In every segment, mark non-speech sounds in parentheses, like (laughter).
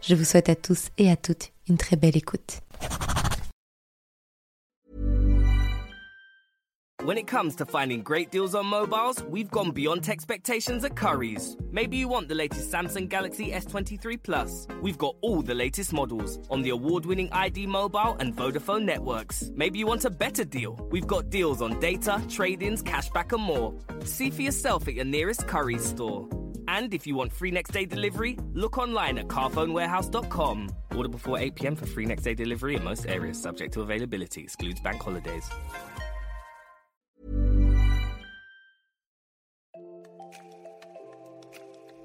Je vous souhaite à tous et à toutes une très belle écoute. When it comes to finding great deals on mobiles, we've gone beyond expectations at Curry's. Maybe you want the latest Samsung Galaxy S23 Plus. We've got all the latest models on the award-winning ID Mobile and Vodafone networks. Maybe you want a better deal. We've got deals on data, trade-ins, cashback and more. See for yourself at your nearest Curry's store. And if you want free next day delivery, look online at carphonewarehouse.com. Order before 8 pm for free next day delivery in most areas, subject to availability, excludes bank holidays.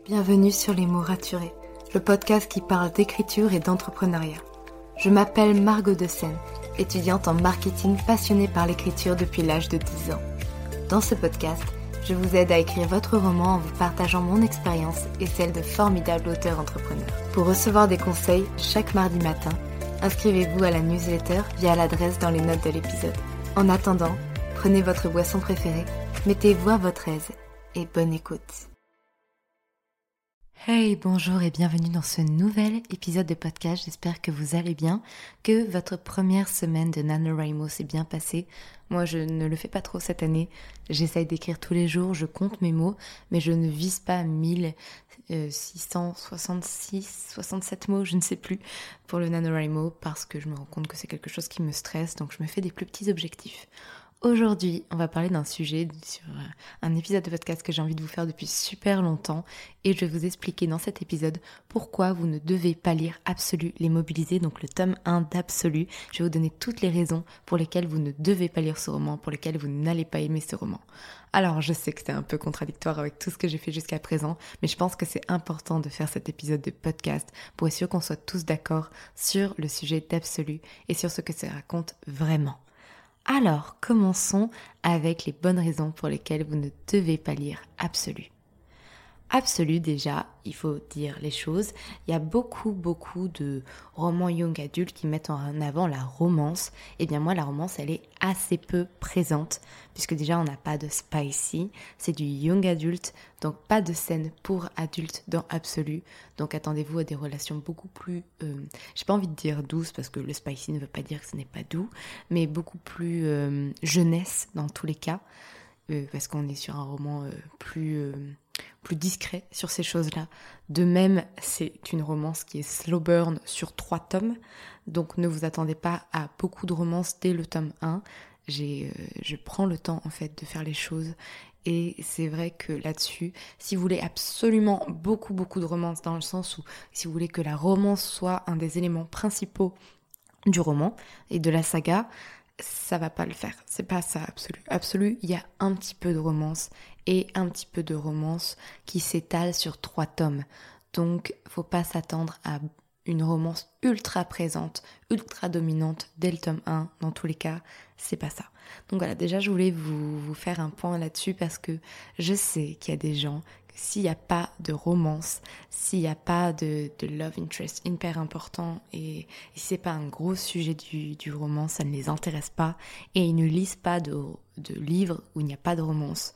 Bienvenue sur Les mots raturés, le podcast qui parle d'écriture et d'entrepreneuriat. Je m'appelle Margot de Seine, étudiante en marketing passionnée par l'écriture depuis l'âge de 10 ans. Dans ce podcast, je vous aide à écrire votre roman en vous partageant mon expérience et celle de formidables auteurs entrepreneurs. Pour recevoir des conseils chaque mardi matin, inscrivez-vous à la newsletter via l'adresse dans les notes de l'épisode. En attendant, prenez votre boisson préférée, mettez-vous à votre aise et bonne écoute. Hey, bonjour et bienvenue dans ce nouvel épisode de podcast. J'espère que vous allez bien, que votre première semaine de NaNoWriMo s'est bien passée. Moi, je ne le fais pas trop cette année. J'essaye d'écrire tous les jours, je compte mes mots, mais je ne vise pas 1666, 67 mots, je ne sais plus, pour le NaNoWriMo parce que je me rends compte que c'est quelque chose qui me stresse, donc je me fais des plus petits objectifs. Aujourd'hui, on va parler d'un sujet sur euh, un épisode de podcast que j'ai envie de vous faire depuis super longtemps et je vais vous expliquer dans cet épisode pourquoi vous ne devez pas lire Absolu les mobilisés, donc le tome 1 d'Absolu. Je vais vous donner toutes les raisons pour lesquelles vous ne devez pas lire ce roman, pour lesquelles vous n'allez pas aimer ce roman. Alors, je sais que c'est un peu contradictoire avec tout ce que j'ai fait jusqu'à présent, mais je pense que c'est important de faire cet épisode de podcast pour être sûr qu'on soit tous d'accord sur le sujet d'Absolu et sur ce que ça raconte vraiment. Alors, commençons avec les bonnes raisons pour lesquelles vous ne devez pas lire Absolu absolue déjà, il faut dire les choses. Il y a beaucoup, beaucoup de romans young adultes qui mettent en avant la romance. Et eh bien moi, la romance, elle est assez peu présente, puisque déjà, on n'a pas de spicy. C'est du young adulte, donc pas de scène pour adultes dans Absolu. Donc attendez-vous à des relations beaucoup plus, euh, j'ai pas envie de dire douces, parce que le spicy ne veut pas dire que ce n'est pas doux, mais beaucoup plus euh, jeunesse dans tous les cas. Euh, parce qu'on est sur un roman plus plus discret sur ces choses-là. De même, c'est une romance qui est slow burn sur trois tomes, donc ne vous attendez pas à beaucoup de romances dès le tome 1. J'ai, euh, je prends le temps en fait de faire les choses et c'est vrai que là-dessus, si vous voulez absolument beaucoup beaucoup de romances dans le sens où si vous voulez que la romance soit un des éléments principaux du roman et de la saga, ça va pas le faire. C'est pas ça absolu. Absolu, il y a un petit peu de romance et un petit peu de romance qui s'étale sur trois tomes. Donc, faut pas s'attendre à une romance ultra présente, ultra dominante dès le tome 1. Dans tous les cas, c'est pas ça. Donc voilà, déjà, je voulais vous, faire un point là-dessus parce que je sais qu'il y a des gens s'il n'y a pas de romance, s'il n'y a pas de, love interest hyper important et, et c'est pas un gros sujet du, du, roman, ça ne les intéresse pas et ils ne lisent pas de, de livres où il n'y a pas de romance.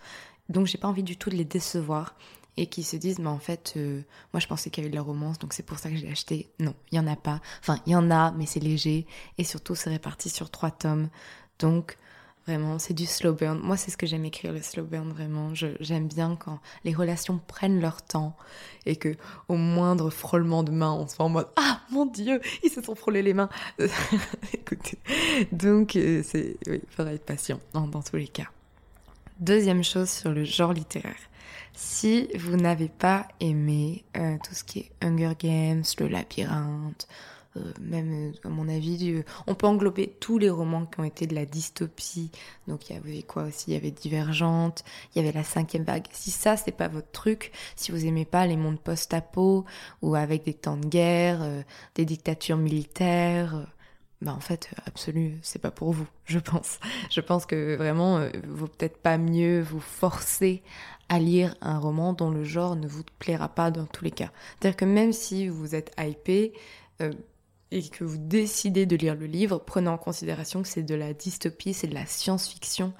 Donc j'ai pas envie du tout de les décevoir et qui se disent mais en fait euh, moi je pensais qu'il y avait de la romance donc c'est pour ça que je l'ai acheté. Non, il y en a pas. Enfin, il y en a mais c'est léger et surtout c'est réparti sur trois tomes. Donc Vraiment, c'est du slow burn. Moi, c'est ce que j'aime écrire, le slow burn, vraiment. J'aime bien quand les relations prennent leur temps et que au moindre frôlement de main, on se fait en mode Ah, mon Dieu, ils se sont frôlés les mains. (laughs) Écoutez, donc, euh, c'est, oui, faudra être patient dans, tous les cas. Deuxième chose sur le genre littéraire. Si vous n'avez pas aimé euh, tout ce qui est Hunger Games, le labyrinthe, même à mon avis, on peut englober tous les romans qui ont été de la dystopie. Donc il y avait quoi aussi? Il y avait Divergente, il y avait la cinquième vague. Si ça c'est pas votre truc, si vous aimez pas les mondes post-apo ou avec des temps de guerre, des dictatures militaires bah en fait, absolu, c'est pas pour vous, je pense. (laughs) Je pense que vraiment, euh, vaut peut-être pas mieux vous forcer à lire un roman dont le genre ne vous plaira pas dans tous les cas. C'est-à-dire que même si vous êtes hypé euh, et que vous décidez de lire le livre, prenez en considération que c'est de la dystopie, c'est de la science-fiction.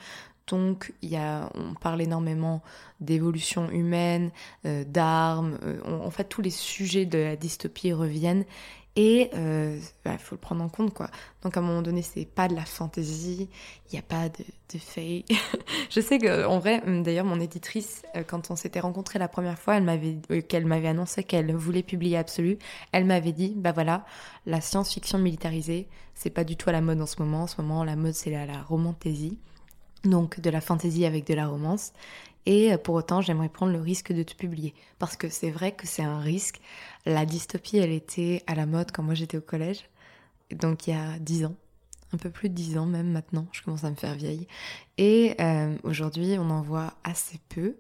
Donc, y a, on parle énormément d'évolution humaine, euh, d'armes. Euh, en fait, tous les sujets de la dystopie reviennent et il euh, bah, faut le prendre en compte, quoi. Donc à un moment donné, c'est pas de la fantaisie, il n'y a pas de, de faille. (laughs) je sais que en vrai, hum, d'ailleurs, mon éditrice, euh, quand on s'était rencontrés la première fois, elle m'avait, euh, qu'elle m'avait annoncé qu'elle voulait publier Absolu, elle m'avait dit, bah voilà, la science-fiction militarisée, c'est pas du tout à la mode en ce moment. En ce moment, la mode, c'est la, la romantaisie. Donc de la fantaisie avec de la romance. Et pour autant, j'aimerais prendre le risque de te publier. Parce que c'est vrai que c'est un risque. La dystopie, elle était à la mode quand moi j'étais au collège. Donc il y a dix ans. Un peu plus de dix ans même maintenant. Je commence à me faire vieille. Et euh, aujourd'hui, on en voit assez peu.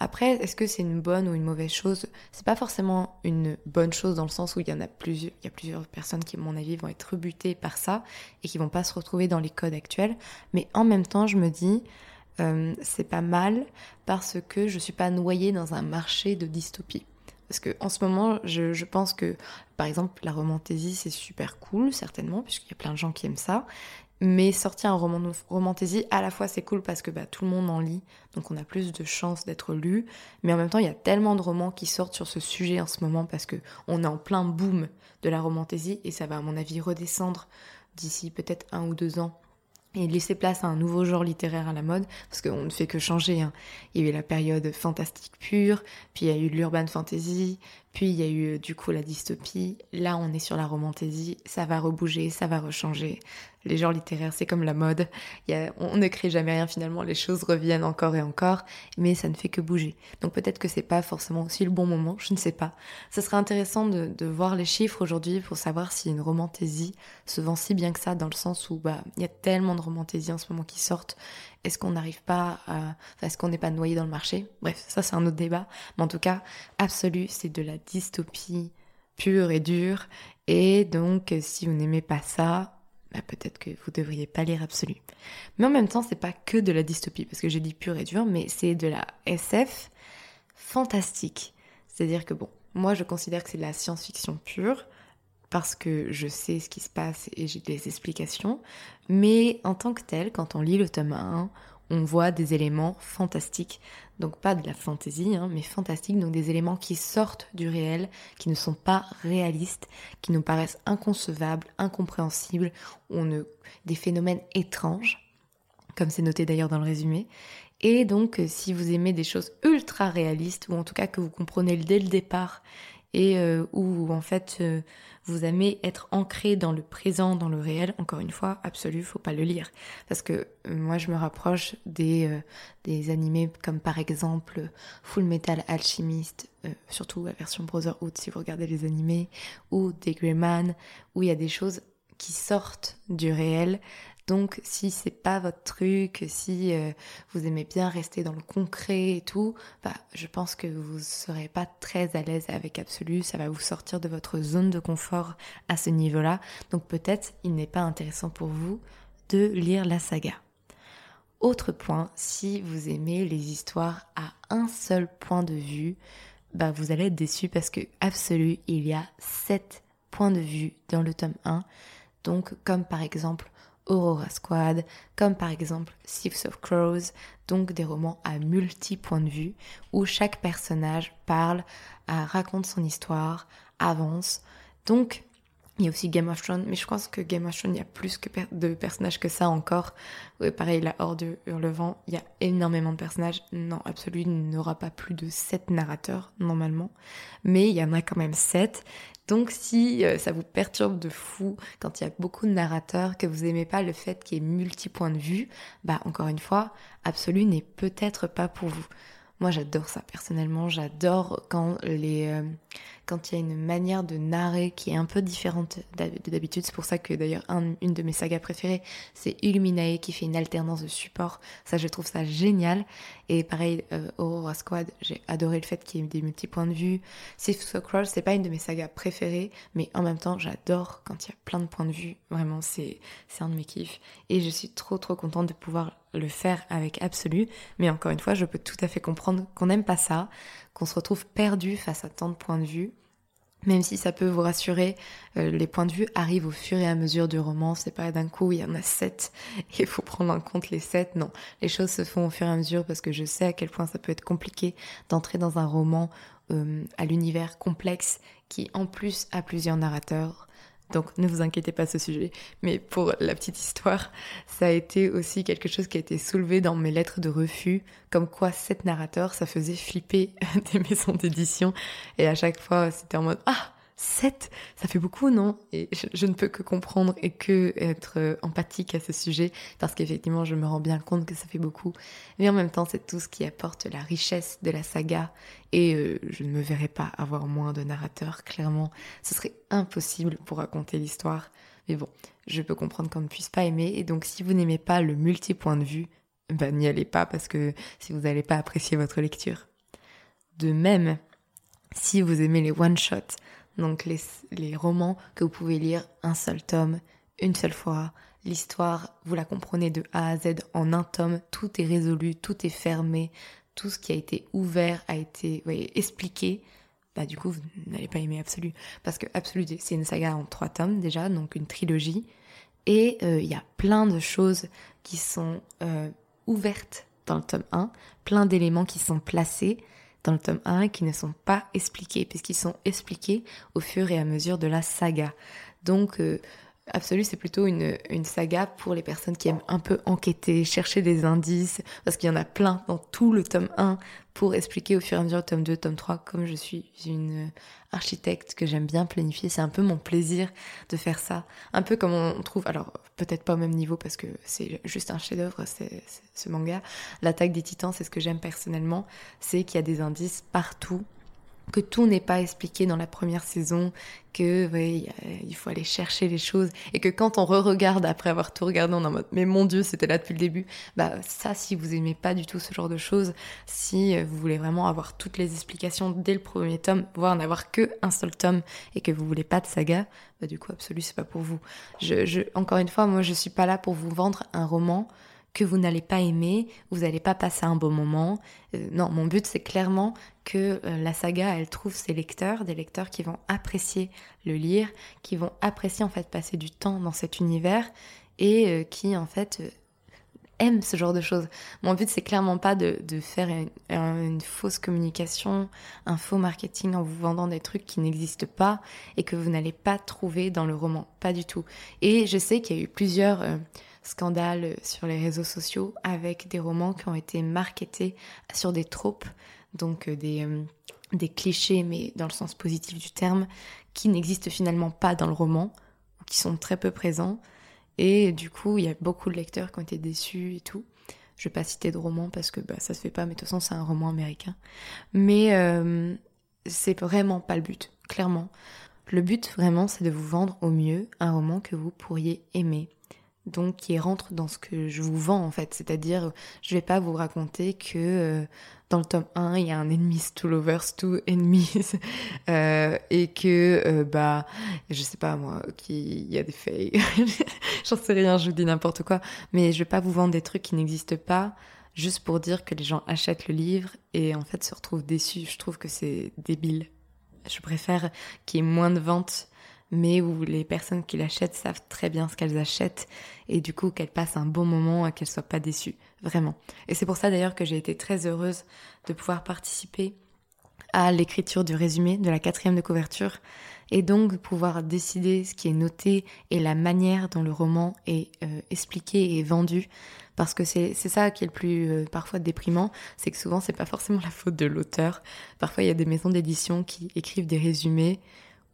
Après, est-ce que c'est une bonne ou une mauvaise chose? C'est pas forcément une bonne chose dans le sens où il y en a plusieurs, il y a plusieurs personnes qui, à mon avis, vont être rebutées par ça et qui vont pas se retrouver dans les codes actuels. Mais en même temps, je me dis, euh, c'est pas mal parce que je suis pas noyée dans un marché de dystopie. Parce que en ce moment, je, pense que, par exemple, la romantaisie, c'est super cool, certainement, puisqu'il y a plein de gens qui aiment ça. Mais sortir un roman romantaisie, à la fois c'est cool parce que bah, tout le monde en lit, donc on a plus de chances d'être lu. Mais en même temps, il y a tellement de romans qui sortent sur ce sujet en ce moment parce que on est en plein boom de la romantaisie et ça va à mon avis redescendre d'ici peut-être un ou deux ans et laisser place à un nouveau genre littéraire à la mode, parce qu'on ne fait que changer. Hein. Il y a eu la période fantastique pure, puis il y a eu l'urban fantasy, puis il y a eu du coup la dystopie. Là, on est sur la romantaisie, ça va rebouger, ça va rechanger les genres littéraires, c'est comme la mode. on ne crée jamais rien finalement, les choses reviennent encore et encore, mais ça ne fait que bouger. Donc peut-être que c'est pas forcément aussi le bon moment, je ne sais pas. Ça serait intéressant de, voir les chiffres aujourd'hui pour savoir si une romantaisie se vend si bien que ça, dans le sens où bah il y a tellement de romantaisies en ce moment qui sortent. Est-ce qu'on n'arrive pas est-ce qu'on n'est pas noyé dans le marché? Bref, ça c'est un autre débat. Mais en tout cas, absolu, c'est de la dystopie pure et dure. Et donc, si vous n'aimez pas ça, bah, peut-être que vous devriez pas lire Absolu. Mais en même temps, c'est pas que de la dystopie, parce que j'ai dit pure et dure, mais c'est de la SF fantastique. C'est-à-dire que bon, moi je considère que c'est de la science-fiction pure, parce que je sais ce qui se passe et j'ai des explications, mais en tant que tel, quand on lit le tome 1, on voit des éléments fantastiques. Donc pas de la fantaisie, hein, mais fantastiques, donc des éléments qui sortent du réel, qui ne sont pas réalistes, qui nous paraissent inconcevables, incompréhensibles, des phénomènes étranges, comme c'est noté d'ailleurs dans le résumé. Et donc si vous aimez des choses ultra réalistes, ou en tout cas que vous comprenez dès le départ, et euh, où en fait euh, vous aimez être ancré dans le présent, dans le réel, encore une fois, absolu, faut pas le lire. Parce que euh, moi, je me rapproche des, des animés comme par exemple Full Metal Alchemist, surtout la version Brotherhood si vous regardez les animés, ou des Greyman, où il y a des choses qui sortent du réel, donc si c'est pas votre truc, si euh, vous aimez bien rester dans le concret et tout, bah, je pense que vous serez pas très à l'aise avec Absolu, ça va vous sortir de votre zone de confort à ce niveau-là. Donc peut-être il n'est pas intéressant pour vous de lire la saga. Autre point, si vous aimez les histoires à un seul point de vue, bah vous allez être déçu parce que Absolu, il y a 7 points de vue dans le tome 1. Donc comme par exemple Aurora Squad, comme par exemple Thieves of Crows, donc des romans à multi-points de vue, où chaque personnage parle, euh, raconte son histoire, avance. Donc, il y a aussi Game of Thrones, mais je pense que Game of Thrones, il y a plus que de personnages que ça encore. Ouais, pareil, la Horde Hurlevent, il y a énormément de personnages. Non, absolument, il n'aura pas plus de 7 narrateurs, normalement. Mais il y en a quand même 7. Donc si euh, ça vous perturbe de fou quand il y a beaucoup de narrateurs, que vous aimez pas le fait qu'il y ait multi-points de vue, bah encore une fois, Absolu n'est peut-être pas pour vous. Moi j'adore ça personnellement, j'adore quand les, euh, quand il y a une manière de narrer qui est un peu différente d'habitude. C'est pour ça que d'ailleurs une de mes sagas préférées, c'est Illuminae qui fait une alternance de support. Ça, je trouve ça génial. Et pareil, euh, Aurora Squad, j'ai adoré le fait qu'il y ait des multi-points de vue. Sif So Crawl, c'est pas une de mes sagas préférées, mais en même temps, j'adore quand il y a plein de points de vue. Vraiment, c'est un de mes kiffs. Et je suis trop trop contente de pouvoir le faire avec Absolu. Mais encore une fois, je peux tout à fait comprendre qu'on n'aime pas ça, qu'on se retrouve perdu face à tant de points de vue. Même si ça peut vous rassurer, euh, les points de vue arrivent au fur et à mesure du roman. C'est pas d'un coup, il y en a sept (laughs) et il faut prendre en compte les sept. Non, les choses se font au fur et à mesure parce que je sais à quel point ça peut être compliqué d'entrer dans un roman euh, à l'univers complexe qui en plus a plusieurs narrateurs, donc ne vous inquiétez pas à ce sujet. Mais pour la petite histoire, ça a été aussi quelque chose qui a été soulevé dans mes lettres de refus, comme quoi cette narrateur, ça faisait flipper (laughs) des maisons d'édition. Et à chaque fois, c'était en mode Ah 7, ça fait beaucoup, non? Et je, ne peux que comprendre et que être euh, empathique à ce sujet, parce qu'effectivement, je me rends bien compte que ça fait beaucoup. Mais en même temps, c'est tout ce qui apporte la richesse de la saga, et euh, je ne me verrais pas avoir moins de narrateurs, clairement. Ce serait impossible pour raconter l'histoire. Mais bon, je peux comprendre qu'on ne puisse pas aimer, et donc si vous n'aimez pas le multi-point de vue, ben n'y allez pas, parce que si vous n'allez pas apprécier votre lecture. De même, si vous aimez les one-shots, donc les, romans que vous pouvez lire un seul tome, une seule fois. L'histoire, vous la comprenez de A à Z en un tome. Tout est résolu, tout est fermé. Tout ce qui a été ouvert a été expliqué. Bah, du coup, vous n'allez pas aimer Absolu. Parce que Absolu, c'est une saga en trois tomes déjà, donc une trilogie. Et euh, il y a plein de choses qui sont euh, ouvertes dans le tome 1, plein d'éléments qui sont placés dans le tome 1 qui ne sont pas expliqués, puisqu'ils sont expliqués au fur et à mesure de la saga. Donc, euh, Absolu, c'est plutôt une, saga pour les personnes qui aiment un peu enquêter, chercher des indices, parce qu'il y en a plein dans tout le tome 1 pour expliquer au fur et à mesure tome 2, tome 3, comme je suis une architecte que j'aime bien planifier, c'est un peu mon plaisir de faire ça. Un peu comme on trouve, alors peut-être pas au même niveau parce que c'est juste un chef-d'œuvre, ce manga. L'attaque des titans, c'est ce que j'aime personnellement, c'est qu'il y a des indices partout que tout n'est pas expliqué dans la première saison, que il faut aller chercher les choses et que quand on re-regarde après avoir tout regardé, on est en mode mais mon dieu c'était là depuis le début. Bah ça si vous aimez pas du tout ce genre de choses, si euh, vous voulez vraiment avoir toutes les explications dès le premier tome, voire n'avoir que un seul tome et que vous voulez pas de saga, bah du coup absolu c'est pas pour vous. Je, encore une fois moi je suis pas là pour vous vendre un roman que vous n'allez pas aimer, vous n'allez pas passer un bon moment. Euh, non, mon but c'est clairement que euh, la saga elle trouve ses lecteurs, des lecteurs qui vont apprécier le lire, qui vont apprécier en fait passer du temps dans cet univers et euh, qui en fait aiment ce genre de choses. Mon but c'est clairement pas de, faire une, fausse communication, un faux marketing en vous vendant des trucs qui n'existent pas et que vous n'allez pas trouver dans le roman, pas du tout. Et je sais qu'il y a eu plusieurs scandale sur les réseaux sociaux avec des romans qui ont été marketés sur des tropes, donc euh, des, euh, des clichés, mais dans le sens positif du terme, qui n'existent finalement pas dans le roman, qui sont très peu présents. Et du coup, il y a beaucoup de lecteurs qui ont été déçus et tout. Je vais pas citer de romans parce que bah, ça se fait pas, mais de toute façon, c'est un roman américain. Mais euh, c'est vraiment pas le but, clairement. Le but, vraiment, c'est de vous vendre au mieux un roman que vous pourriez aimer donc qui rentre dans ce que je vous vends en fait. C'est-à-dire, je vais pas vous raconter que euh, dans le tome 1, il y a un ennemi to lovers, to enemies, (laughs) euh, et que, euh, bah, je sais pas moi, qu'il y a des faits. (laughs) J'en sais rien, je vous dis n'importe quoi. Mais je vais pas vous vendre des trucs qui n'existent pas juste pour dire que les gens achètent le livre et en fait se retrouvent déçus. Je trouve que c'est débile. Je préfère qu'il y ait moins de ventes mais où les personnes qui l'achètent savent très bien ce qu'elles achètent et du coup qu'elles passent un bon moment et qu'elles soient pas déçues, vraiment. Et c'est pour ça d'ailleurs que j'ai été très heureuse de pouvoir participer à l'écriture du résumé de la quatrième de couverture et donc pouvoir décider ce qui est noté et la manière dont le roman est euh, expliqué et vendu parce que c'est ça qui est le plus euh, parfois déprimant, c'est que souvent c'est pas forcément la faute de l'auteur. Parfois il y a des maisons d'édition qui écrivent des résumés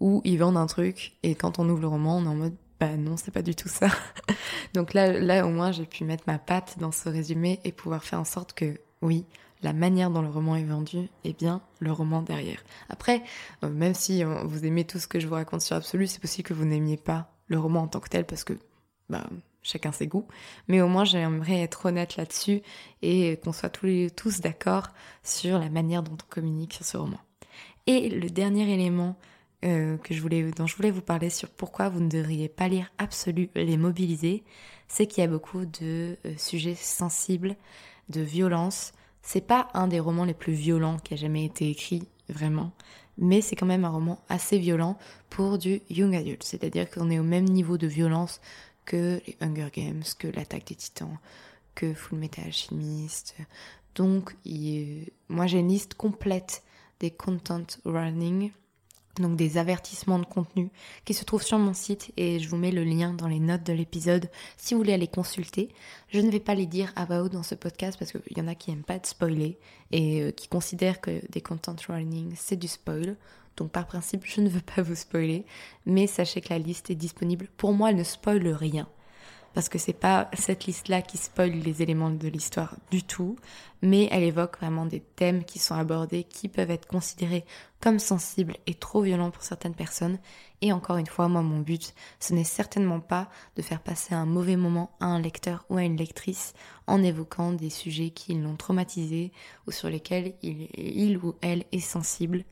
où ils vendent un truc et quand on ouvre le roman, on est en mode bah non, c'est pas du tout ça. (laughs) Donc là, au moins, j'ai pu mettre ma patte dans ce résumé et pouvoir faire en sorte que oui, la manière dont le roman est vendu et bien le roman derrière. Après, euh, même si vous aimez tout ce que je vous raconte sur Absolu, c'est possible que vous n'aimiez pas le roman en tant que tel parce que bah, chacun ses goûts. Mais au moins, j'aimerais être honnête là-dessus et qu'on soit tous d'accord sur la manière dont on communique sur ce roman. Et le dernier élément euh, que je voulais, dont je voulais vous parler sur pourquoi vous ne devriez pas lire Absolu les mobiliser, c'est qu'il y a beaucoup de euh, sujets sensibles, de violence. C'est pas un des romans les plus violents qui a jamais été écrit, vraiment, mais c'est quand même un roman assez violent pour du young adult, c'est-à-dire qu'on est au même niveau de violence que les Hunger Games, que l'attaque des titans, que Full Metal Alchemist. Donc, moi j'ai une liste complète des content warnings donc des avertissements de contenu qui se trouvent sur mon site et je vous mets le lien dans les notes de l'épisode si vous voulez aller consulter. Je ne vais pas les dire à dans ce podcast parce qu'il y en a qui n'aiment pas être spoilés et euh, qui considèrent que des content warnings c'est du spoil. Donc par principe je ne veux pas vous spoiler mais sachez que la liste est disponible. Pour moi elle ne spoile rien parce que c'est pas cette liste-là qui spoil les éléments de l'histoire du tout, mais elle évoque vraiment des thèmes qui sont abordés qui peuvent être considérés comme sensibles et trop violents pour certaines personnes. Et encore une fois, moi, mon but, ce n'est certainement pas de faire passer un mauvais moment à un lecteur ou à une lectrice en évoquant des sujets qui l'ont traumatisé ou sur lesquels il, il ou elle est sensible.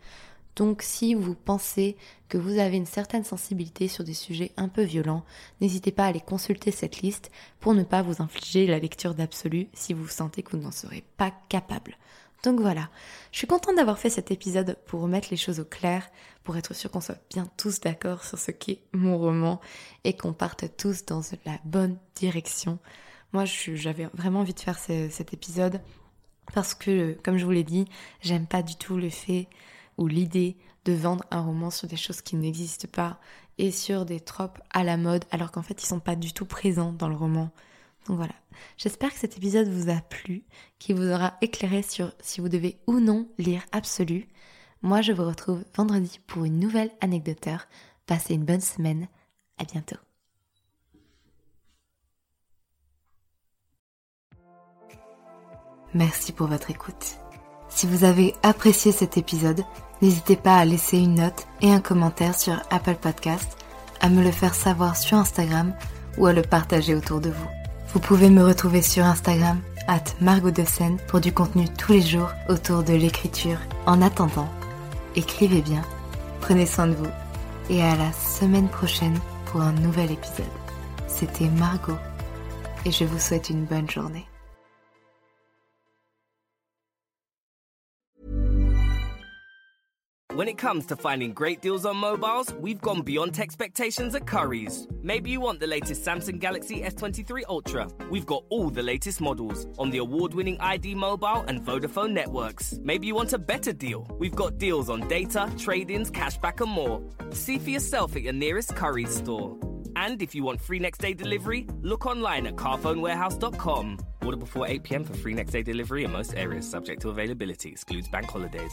Donc si vous pensez que vous avez une certaine sensibilité sur des sujets un peu violents, n'hésitez pas à aller consulter cette liste pour ne pas vous infliger la lecture d'absolu si vous sentez que vous n'en serez pas capable. Donc voilà, je suis contente d'avoir fait cet épisode pour remettre les choses au clair, pour être sûr qu'on soit bien tous d'accord sur ce qu'est mon roman et qu'on parte tous dans la bonne direction. Moi, j'avais vraiment envie de faire cet épisode parce que, comme je vous l'ai dit, j'aime pas du tout le fait ou l'idée de vendre un roman sur des choses qui n'existent pas et sur des tropes à la mode alors qu'en fait ils sont pas du tout présents dans le roman. Donc voilà, j'espère que cet épisode vous a plu, qui vous aura éclairé sur si vous devez ou non lire Absolu. Moi je vous retrouve vendredi pour une nouvelle anecdoteur. Passez une bonne semaine, à bientôt. Merci pour votre écoute. Si vous avez apprécié cet épisode, n'hésitez pas à laisser une note et un commentaire sur Apple Podcast, à me le faire savoir sur Instagram ou à le partager autour de vous. Vous pouvez me retrouver sur Instagram, at Margot de pour du contenu tous les jours autour de l'écriture. En attendant, écrivez bien, prenez soin de vous et à la semaine prochaine pour un nouvel épisode. C'était Margot et je vous souhaite une bonne journée. When it comes to finding great deals on mobiles, we've gone beyond expectations at Curry's. Maybe you want the latest Samsung Galaxy S23 Ultra. We've got all the latest models on the award winning ID Mobile and Vodafone networks. Maybe you want a better deal. We've got deals on data, trade ins, cashback, and more. See for yourself at your nearest Curry's store. And if you want free next day delivery, look online at carphonewarehouse.com. Order before 8 pm for free next day delivery in most areas, subject to availability, excludes bank holidays.